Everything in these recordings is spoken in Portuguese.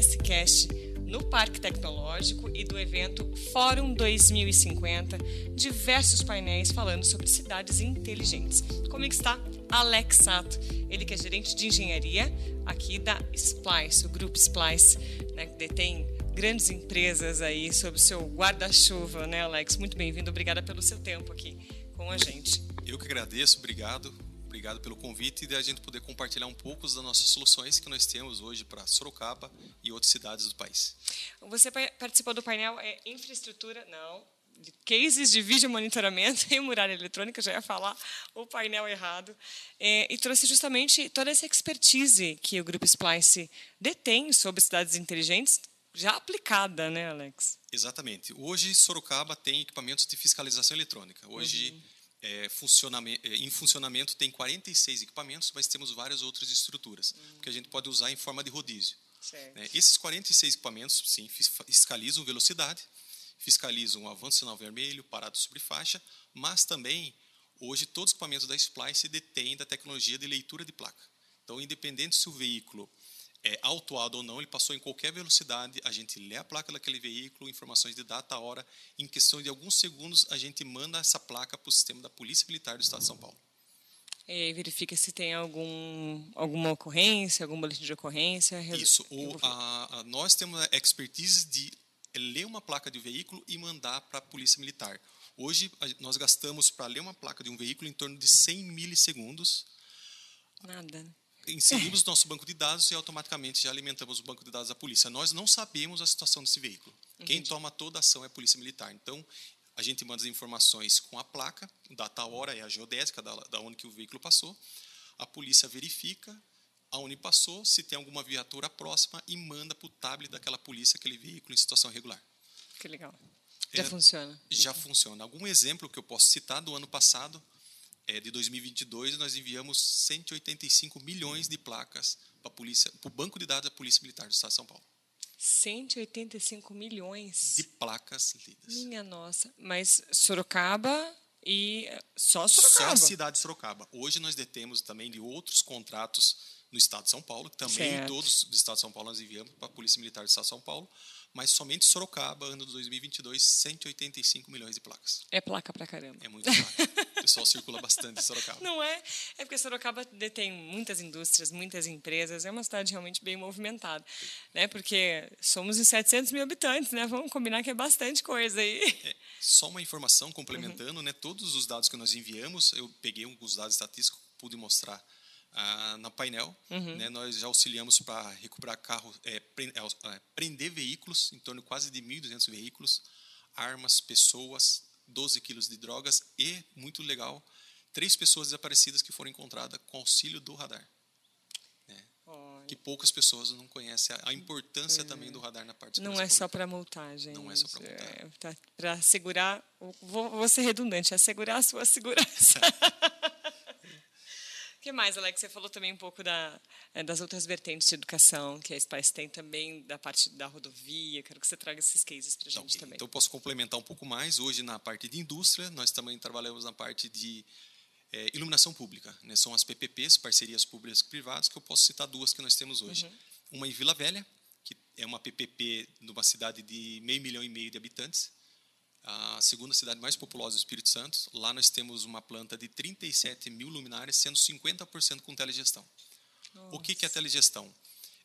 SCast no Parque Tecnológico e do evento Fórum 2050, diversos painéis falando sobre cidades inteligentes. Comigo está Alex Sato, ele que é gerente de engenharia aqui da Splice, o grupo Splice, né, que detém grandes empresas aí sob o seu guarda-chuva, né, Alex? Muito bem-vindo, obrigada pelo seu tempo aqui com a gente. Eu que agradeço, obrigado. Obrigado pelo convite e de a gente poder compartilhar um pouco das nossas soluções que nós temos hoje para Sorocaba e outras cidades do país. Você participou do painel é, Infraestrutura, não, cases de vídeo monitoramento e muralha eletrônica, já ia falar o painel errado, é, e trouxe justamente toda essa expertise que o Grupo Splice detém sobre cidades inteligentes, já aplicada, né, Alex? Exatamente. Hoje, Sorocaba tem equipamentos de fiscalização eletrônica. Hoje, uhum. É, funcionamento, é, em funcionamento, tem 46 equipamentos, mas temos várias outras estruturas uhum. que a gente pode usar em forma de rodízio. Né? Esses 46 equipamentos, sim, fiscalizam velocidade, fiscalizam o avanço sinal vermelho, parado sobre faixa, mas também, hoje, todos os equipamentos da Splice detêm da tecnologia de leitura de placa. Então, independente se o veículo é autuado ou não, ele passou em qualquer velocidade, a gente lê a placa daquele veículo, informações de data, hora, em questão de alguns segundos, a gente manda essa placa para o sistema da Polícia Militar do Estado de São Paulo. E verifica se tem algum, alguma ocorrência, algum boletim de ocorrência. Isso. O, a, a, nós temos a expertise de ler uma placa de um veículo e mandar para a Polícia Militar. Hoje, nós gastamos para ler uma placa de um veículo em torno de 100 milissegundos. Nada, né? Inserimos nosso banco de dados e automaticamente já alimentamos o banco de dados da polícia. Nós não sabemos a situação desse veículo. Entendi. Quem toma toda a ação é a polícia militar. Então, a gente manda as informações com a placa, data hora é a geodésica da, da onde que o veículo passou. A polícia verifica aonde passou, se tem alguma viatura próxima e manda para o tablet daquela polícia aquele veículo em situação regular. Que legal. Já é, funciona. Já funciona. Algum exemplo que eu posso citar do ano passado, é, de 2022, nós enviamos 185 milhões de placas para o banco de dados da Polícia Militar do Estado de São Paulo. 185 milhões de placas lidas. Minha nossa, mas Sorocaba e só Sorocaba. Só a cidade de Sorocaba. Hoje nós detemos também de outros contratos no estado de São Paulo, também certo. todos do estado de São Paulo nós enviamos para a Polícia Militar do estado de São Paulo, mas somente Sorocaba, ano de 2022, 185 milhões de placas. É placa pra caramba. É muito placa. o pessoal circula bastante em Sorocaba. Não é? É porque Sorocaba detém muitas indústrias, muitas empresas, é uma cidade realmente bem movimentada, né? Porque somos em 700 mil habitantes, né? Vamos combinar que é bastante coisa aí. É, só uma informação complementando, uhum. né? Todos os dados que nós enviamos, eu peguei alguns dados estatísticos, pude mostrar ah, na painel. Uhum. Né, nós já auxiliamos para recuperar carros, é, é, prender veículos, em torno de quase de 1.200 veículos, armas, pessoas, 12 quilos de drogas e, muito legal, três pessoas desaparecidas que foram encontradas com auxílio do radar. Né, que poucas pessoas não conhecem a importância é. também do radar na parte Não é só para multar, gente. Não é só para multar. É, tá, para segurar, vou, vou ser redundante, assegurar a sua segurança. que mais, Alex? Você falou também um pouco da, eh, das outras vertentes de educação que a Spice tem também, da parte da rodovia. Quero que você traga esses cases para a gente okay. também. Então, posso complementar um pouco mais. Hoje, na parte de indústria, nós também trabalhamos na parte de é, iluminação pública. Né? São as PPPs, parcerias públicas e privadas, que eu posso citar duas que nós temos hoje. Uhum. Uma em Vila Velha, que é uma PPP numa cidade de meio milhão e meio de habitantes, a segunda cidade mais populosa do Espírito Santo. Lá nós temos uma planta de 37 mil luminárias, sendo 50% com telegestão. Nossa. O que é a telegestão?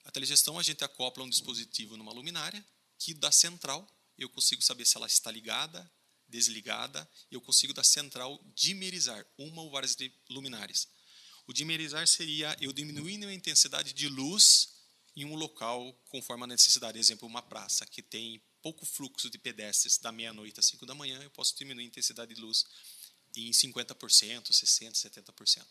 A telegestão a gente acopla um dispositivo numa luminária que da central eu consigo saber se ela está ligada, desligada, eu consigo da central dimerizar uma ou várias luminárias. O dimerizar seria eu diminuindo a intensidade de luz em um local conforme a necessidade. Exemplo, uma praça que tem pouco fluxo de pedestres da meia-noite às 5 da manhã, eu posso diminuir a intensidade de luz em 50%, 60%, 70%.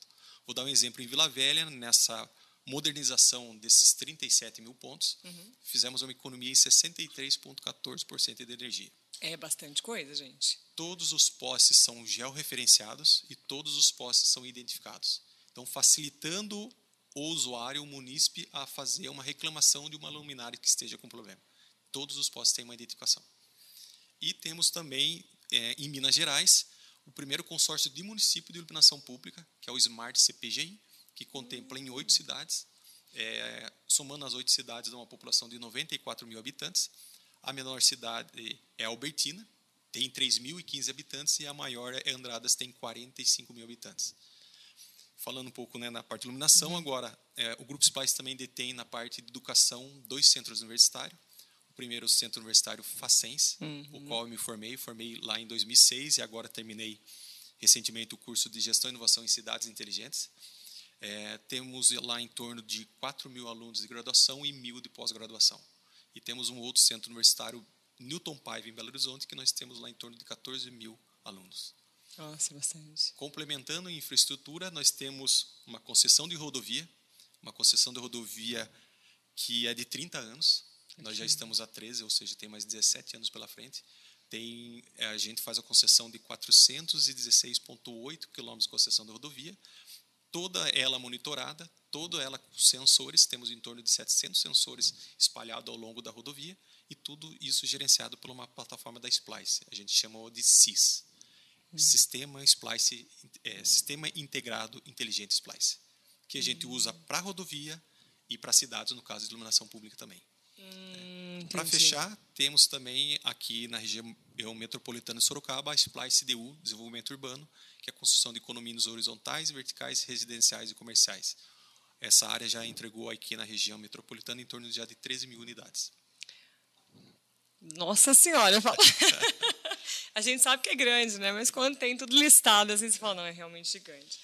Vou dar um exemplo em Vila Velha, nessa modernização desses 37 mil pontos, uhum. fizemos uma economia em 63,14% de energia. É bastante coisa, gente. Todos os postes são georreferenciados e todos os postes são identificados. Então, facilitando o usuário, o munícipe, a fazer uma reclamação de uma luminária que esteja com problema. Todos os postos têm uma identificação. E temos também, é, em Minas Gerais, o primeiro consórcio de município de iluminação pública, que é o Smart CPGI, que contempla em oito cidades É, somando as oito cidades, dá uma população de 94 mil habitantes. A menor cidade é Albertina, tem 3.015 habitantes, e a maior é Andradas, tem 45 mil habitantes. Falando um pouco né, na parte de iluminação, uhum. agora, é, o Grupo Spice também detém na parte de educação dois centros universitários. Primeiro, Centro Universitário Facens, uhum. o qual eu me formei. Formei lá em 2006 e agora terminei recentemente o curso de Gestão e Inovação em Cidades Inteligentes. É, temos lá em torno de 4 mil alunos de graduação e mil de pós-graduação. E temos um outro centro universitário, Newton Paiva, em Belo Horizonte, que nós temos lá em torno de 14 mil alunos. Nossa, bastante. Complementando a infraestrutura, nós temos uma concessão de rodovia, uma concessão de rodovia que é de 30 anos. Nós já estamos a 13, ou seja, tem mais 17 anos pela frente. Tem, é, a gente faz a concessão de 416,8 quilômetros de concessão de rodovia, toda ela monitorada, toda ela com sensores, temos em torno de 700 sensores espalhados ao longo da rodovia, e tudo isso gerenciado por uma plataforma da Splice, a gente chamou de SIS, hum. Sistema Splice, é, Sistema Integrado Inteligente Splice, que a gente hum. usa para rodovia e para cidades, no caso de iluminação pública também. Hum, para fechar, temos também aqui na região metropolitana de Sorocaba a Splice DU, Desenvolvimento Urbano, que é a construção de condomínios horizontais, verticais, residenciais e comerciais. Essa área já entregou aqui na região metropolitana em torno de, já de 13 mil unidades. Nossa Senhora, eu falo. a gente sabe que é grande, né? Mas quando tem tudo listado, assim, você fala, não, é realmente gigante.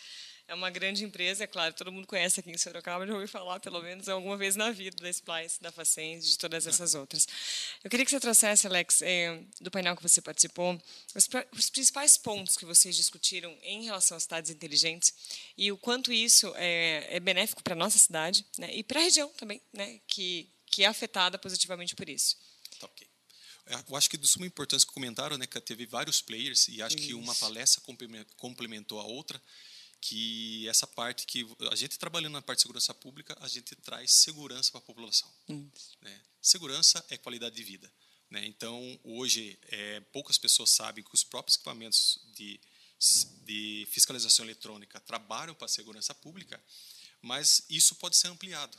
É uma grande empresa, é claro, todo mundo conhece aqui em Sorocaba, já ouvi falar pelo menos alguma vez na vida da Splice, da Facens, de todas essas outras. Eu queria que você trouxesse, Alex, é, do painel que você participou, os, principais pontos que vocês discutiram em relação às cidades inteligentes e o quanto isso é, é benéfico para a nossa cidade né, e para a região também, né, que, que é afetada positivamente por isso. Tá ok. É, eu acho que de suma importância que comentaram, né, que teve vários players e acho isso. que uma palestra complementou a outra que essa parte que a gente trabalhando na parte de segurança pública, a gente traz segurança para a população. Né? Segurança é qualidade de vida. Né? Então, hoje, é, poucas pessoas sabem que os próprios equipamentos de, de fiscalização eletrônica trabalham para a segurança pública, mas isso pode ser ampliado.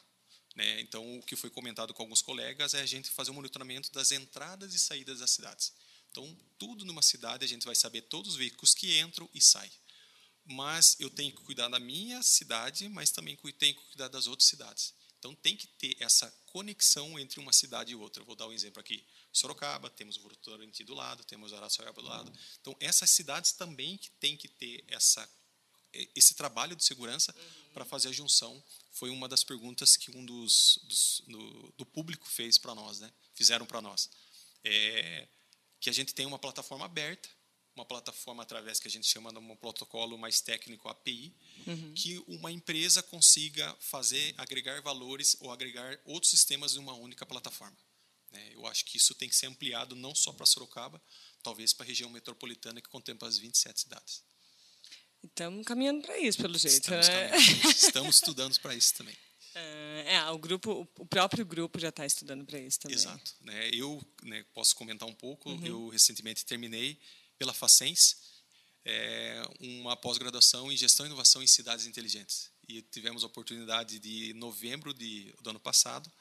Né? Então, o que foi comentado com alguns colegas é a gente fazer um monitoramento das entradas e saídas das cidades. Então, tudo numa cidade, a gente vai saber todos os veículos que entram e saem mas eu tenho que cuidar da minha cidade, mas também tenho que cuidar das outras cidades. Então tem que ter essa conexão entre uma cidade e outra. Vou dar um exemplo aqui. Sorocaba, temos o Votorantim do lado, temos Araçoiaba do lado. Então essas cidades também que têm que ter essa esse trabalho de segurança uhum. para fazer a junção foi uma das perguntas que um dos, dos do, do, público fez para nós, né? Fizeram para nós. É, que a gente tem uma plataforma aberta uma plataforma através que a gente chama de um protocolo mais técnico API, uhum. que uma empresa consiga fazer, agregar valores ou agregar outros sistemas em uma única plataforma. Né? Eu acho que isso tem que ser ampliado não só para Sorocaba, talvez para a região metropolitana que contempla as 27 cidades. Estamos caminhando para isso, pelo jeito. Estamos, né? estamos estudando para isso também. É, é, o grupo, o próprio grupo já está estudando para isso também. Exato. Né? Eu né, posso comentar um pouco. Uhum. Eu recentemente terminei pela Facens, é, uma pós-graduação em Gestão e Inovação em Cidades Inteligentes. E tivemos a oportunidade de, em novembro de, do ano passado,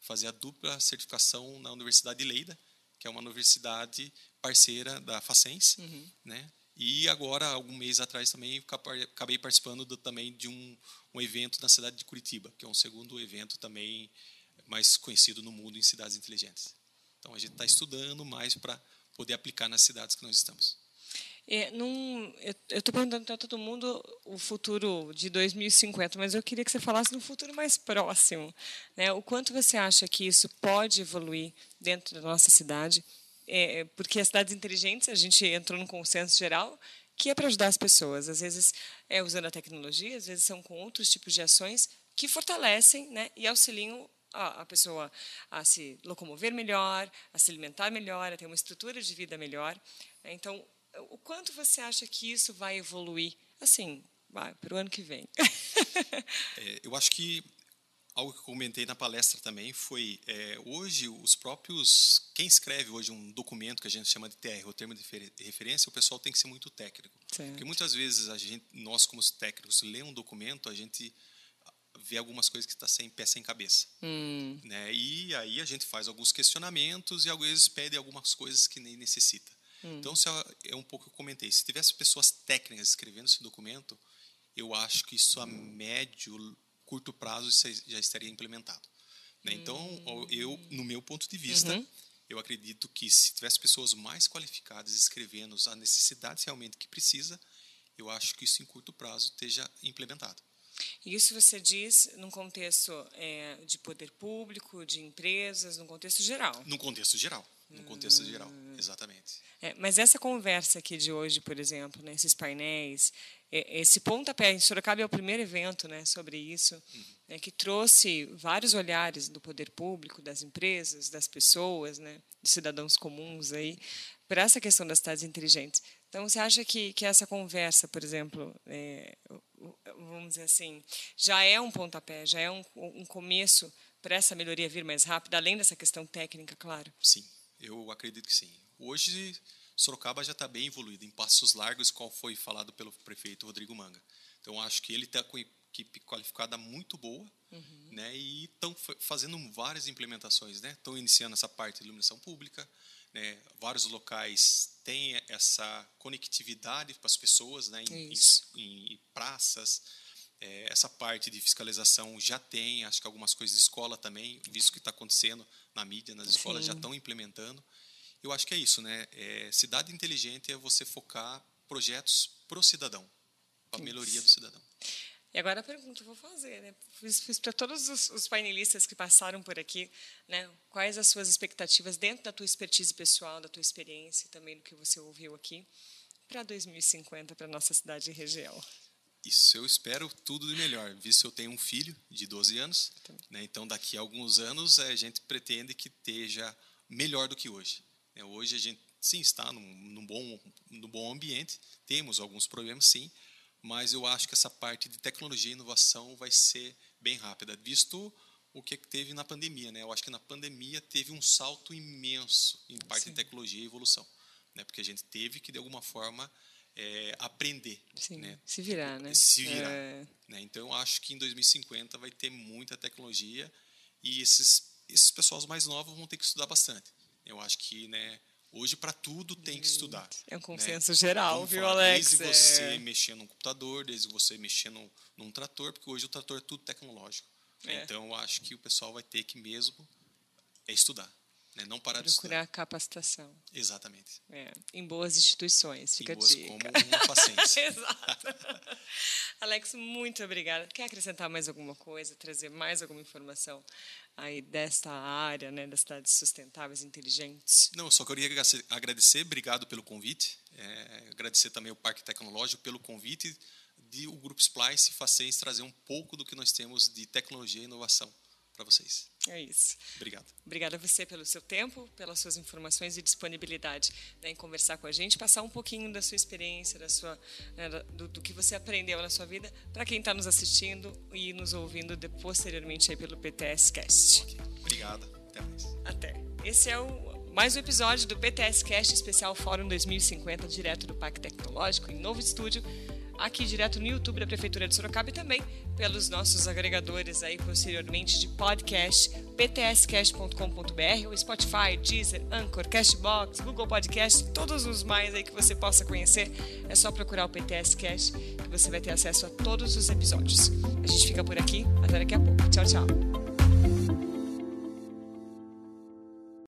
fazer a dupla certificação na Universidade de Leida, que é uma universidade parceira da Facens, uhum. né? E agora, algum mês atrás também, acabei participando do, também de um, um evento na cidade de Curitiba, que é um segundo evento também mais conhecido no mundo em cidades inteligentes. Então, a gente está estudando mais para poder aplicar nas cidades que nós estamos. É, num, eu estou perguntando para todo mundo o futuro de 2050, mas eu queria que você falasse no futuro mais próximo. Né? O quanto você acha que isso pode evoluir dentro da nossa cidade? É, porque as cidades inteligentes, a gente entrou num consenso geral que é para ajudar as pessoas. Às vezes é usando a tecnologia, às vezes são com outros tipos de ações que fortalecem né, e auxiliam a, pessoa a se locomover melhor, a se alimentar melhor, a ter uma estrutura de vida melhor. Então, o quanto você acha que isso vai evoluir, assim, para o ano que vem? é, eu acho que algo que eu comentei na palestra também foi é, hoje os próprios quem escreve hoje um documento que a gente chama de TR, o termo de referência, o pessoal tem que ser muito técnico, certo. porque muitas vezes a gente, nós como técnicos, lê um documento, a gente vê algumas coisas que está sem pé sem cabeça. Hum. Né? E aí a gente faz alguns questionamentos e às vezes pede algumas coisas que nem necessita. Hum. Então, se é um pouco que eu comentei, se tivesse pessoas técnicas escrevendo esse documento, eu acho que isso a médio, curto prazo já estaria implementado. Né? Então, eu, no meu ponto de vista, Uhum. eu acredito que se tivesse pessoas mais qualificadas escrevendo as necessidades realmente que precisa, eu acho que isso em curto prazo esteja implementado. Isso você diz num contexto é, de poder público, de empresas, num contexto geral. No contexto geral. No contexto geral, exatamente. É, mas essa conversa aqui de hoje, por exemplo, né, esses painéis, é, esse pontapé em Sorocaba é o primeiro evento né, sobre isso, né, que trouxe vários olhares do poder público, das empresas, das pessoas, né, dos cidadãos comuns aí, para essa questão das cidades inteligentes. Então, você acha que, que essa conversa, por exemplo, é, vamos dizer assim, já é um pontapé, já é um, um começo para essa melhoria vir mais rápida, além dessa questão técnica, claro? Sim, eu acredito que sim. Hoje, Sorocaba já está bem evoluído, em passos largos, qual foi falado pelo prefeito Rodrigo Manga. Então, acho que ele está com equipe qualificada muito boa, uhum. né? E estão fazendo várias implementações, né? Estão iniciando essa parte de iluminação pública, né? Vários locais têm essa conectividade para as pessoas, né? Em, em, em praças, é, essa parte de fiscalização já tem, acho que algumas coisas de escola também, visto que está acontecendo na mídia, nas escolas Sim. já estão implementando. Eu acho que é isso, né? É, cidade inteligente é você focar projetos pro cidadão, para a melhoria do cidadão. E agora a pergunta eu vou fazer, né? Fiz, fiz para todos os, os, painelistas que passaram por aqui, né? Quais as suas expectativas dentro da tua expertise pessoal, da tua experiência e também do que você ouviu aqui para 2050 para nossa cidade e região? Isso, eu espero tudo de melhor, visto que eu tenho um filho de 12 anos, né? Então daqui a alguns anos a gente pretende que esteja melhor do que hoje. Né? Hoje a gente sim está num, num bom num bom ambiente, temos alguns problemas sim, mas eu acho que essa parte de tecnologia e inovação vai ser bem rápida, visto o que teve na pandemia, né? Eu acho que na pandemia teve um salto imenso em parte Sim. de tecnologia e evolução, né? Porque a gente teve que de alguma forma é, aprender, Sim, né? Se virar, né? Se virar. É... Né? Então eu acho que em 2050 vai ter muita tecnologia e esses esses pessoas mais novos vão ter que estudar bastante. Eu acho que, né? Hoje, para tudo, tem que estudar. É um né? consenso né? geral, Vamos viu, falar, Alex? Desde você é... mexer num computador, desde você mexer num, num, trator, porque hoje o trator é tudo tecnológico. É. Então, eu acho que o pessoal vai ter que mesmo é estudar. Né? Não parar Procurar de estudar. capacitação. Exatamente. É, em boas instituições, fica em boas, como uma paciência. Exato. Alex, muito obrigada. Quer acrescentar mais alguma coisa, trazer mais alguma informação aí desta área, né, das cidades sustentáveis, inteligentes? Não, só queria agradecer, obrigado pelo convite, é, agradecer também o Parque Tecnológico pelo convite de o Grupo Splice Facens trazer um pouco do que nós temos de tecnologia e inovação para vocês. É isso. Obrigado. Obrigada a você pelo seu tempo, pelas suas informações e disponibilidade né, em conversar com a gente, passar um pouquinho da sua experiência, da sua, né, do, do, que você aprendeu na sua vida, para quem está nos assistindo e nos ouvindo de, posteriormente aí pelo PTS Cast. Okay. Obrigado. Até mais. Até. Esse é o mais um episódio do PTS Cast Especial Fórum 2050, direto do Parque Tecnológico, em novo estúdio aqui direto no YouTube da Prefeitura de Sorocaba e também pelos nossos agregadores aí posteriormente de podcast, ptscast.com.br, o Spotify, Deezer, Anchor, Cashbox, Google Podcast, todos os mais aí que você possa conhecer. É só procurar o PTS Cast que você vai ter acesso a todos os episódios. A gente fica por aqui, até daqui a pouco. Tchau, tchau.